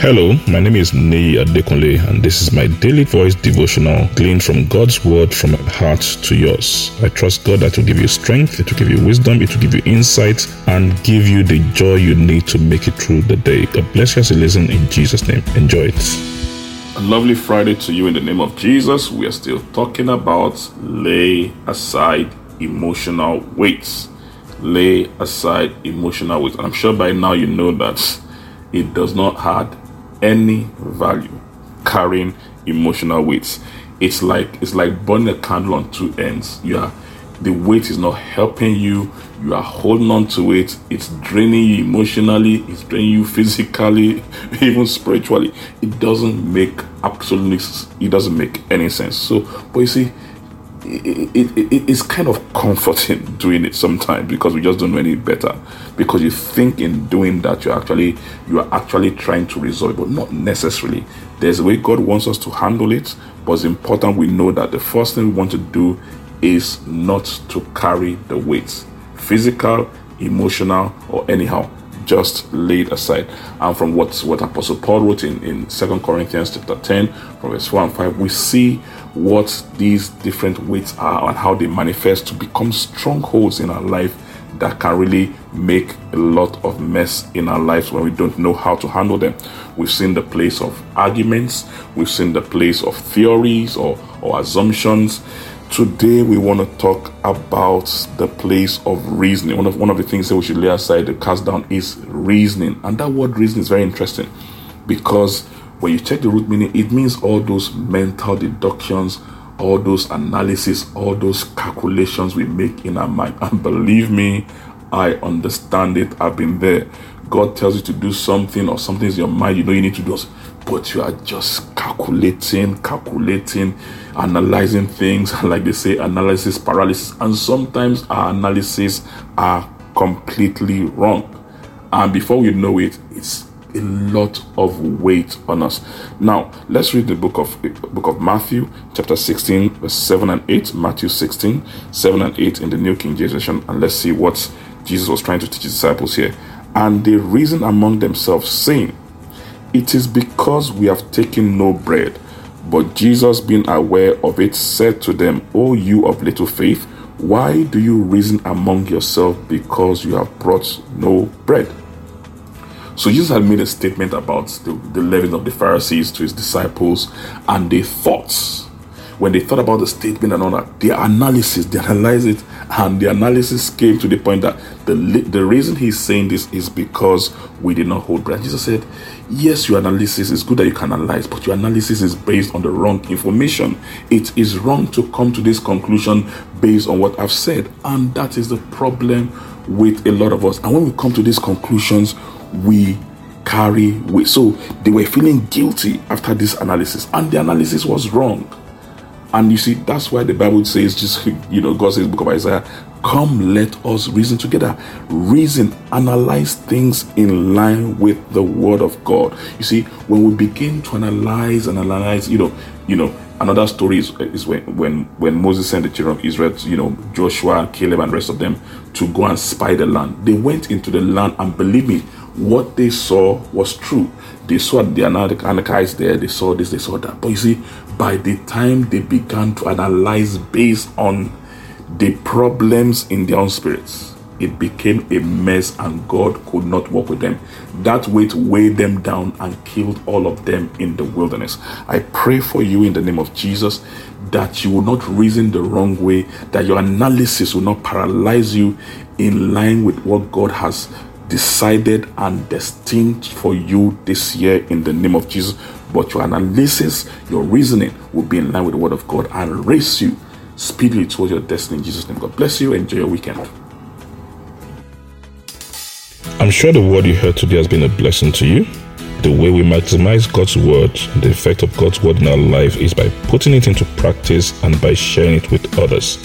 Hello, my name is Nei Adekunle, and this is my daily voice devotional gleaned from God's word from my heart to yours. I trust God that will give you strength, it will give you wisdom, it will give you insight, and give you the joy you need to make it through the day. God bless you as you listen in Jesus' name. Enjoy it. A lovely Friday to you in the name of Jesus. We are still talking about lay aside emotional weights. Lay aside emotional weights. I'm sure by now you know that it does not have any value carrying emotional weights. It's like it's like burning a candle on two ends. You are the weight is not helping you. You are holding on to it. It's draining you emotionally. It's draining you physically, even spiritually. It doesn't make absolutely. It doesn't make any sense. So, but you see, it, it, it, it's kind of comforting doing it sometimes because we just don't know any better. Because you think in doing that you're actually you are actually trying to resolve but not necessarily. There's a way God wants us to handle it, but it's important we know that the first thing we want to do is not to carry the weight, physical, emotional, or anyhow just laid aside. And from what, what Apostle Paul wrote in, in 2 Corinthians chapter 10, from verse 4 and 5, we see what these different weights are and how they manifest to become strongholds in our life that can really make a lot of mess in our lives when we don't know how to handle them. We've seen the place of arguments, we've seen the place of theories or, or assumptions Today we want to talk about the place of reasoning. One of one of the things that we should lay aside to cast down is reasoning, and that word reasoning is very interesting because when you check the root meaning, it means all those mental deductions, all those analysis, all those calculations we make in our mind. And believe me, I understand it. I've been there. God tells you to do something or something's in your mind, you know you need to do, but you are just calculating, calculating analyzing things, like they say, analysis paralysis. And sometimes our analysis are completely wrong. And before we know it, it's a lot of weight on us. Now, let's read the book of book of Matthew, chapter 16, verse 7 and 8. Matthew 16, 7 and 8 in the New King James Version, and let's see what Jesus was trying to teach his disciples here. And they reasoned among themselves, saying, It is because we have taken no bread. But Jesus, being aware of it, said to them, O you of little faith, why do you reason among yourselves because you have brought no bread? So Jesus had made a statement about the, the leaven of the Pharisees to his disciples, and they thought, when they thought about the statement and all that, their analysis, they analyzed it, and the analysis came to the point that the the reason he's saying this is because we did not hold bread. Jesus said, Yes, your analysis is good that you can analyze, but your analysis is based on the wrong information. It is wrong to come to this conclusion based on what I've said. And that is the problem with a lot of us. And when we come to these conclusions, we carry weight. So they were feeling guilty after this analysis, and the analysis was wrong. And you see, that's why the Bible says, just, you know, God says, book of Isaiah, come let us reason together. Reason, analyze things in line with the word of God. You see, when we begin to analyze and analyze, you know, you know, another story is, is when, when, when Moses sent the children of Israel, to, you know, Joshua, Caleb, and rest of them to go and spy the land. They went into the land and believe me, what they saw was true. They saw the Anakites there, they saw this, they saw that. But you see, by the time they began to analyze based on the problems in their own spirits, it became a mess and God could not work with them. That weight weighed them down and killed all of them in the wilderness. I pray for you in the name of Jesus that you will not reason the wrong way, that your analysis will not paralyze you in line with what God has decided and destined for you this year in the name of Jesus. But your analysis, your reasoning will be in line with the word of God and race you speedily towards your destiny in Jesus' name. God bless you. Enjoy your weekend. I'm sure the word you heard today has been a blessing to you. The way we maximize God's word, the effect of God's word in our life is by putting it into practice and by sharing it with others.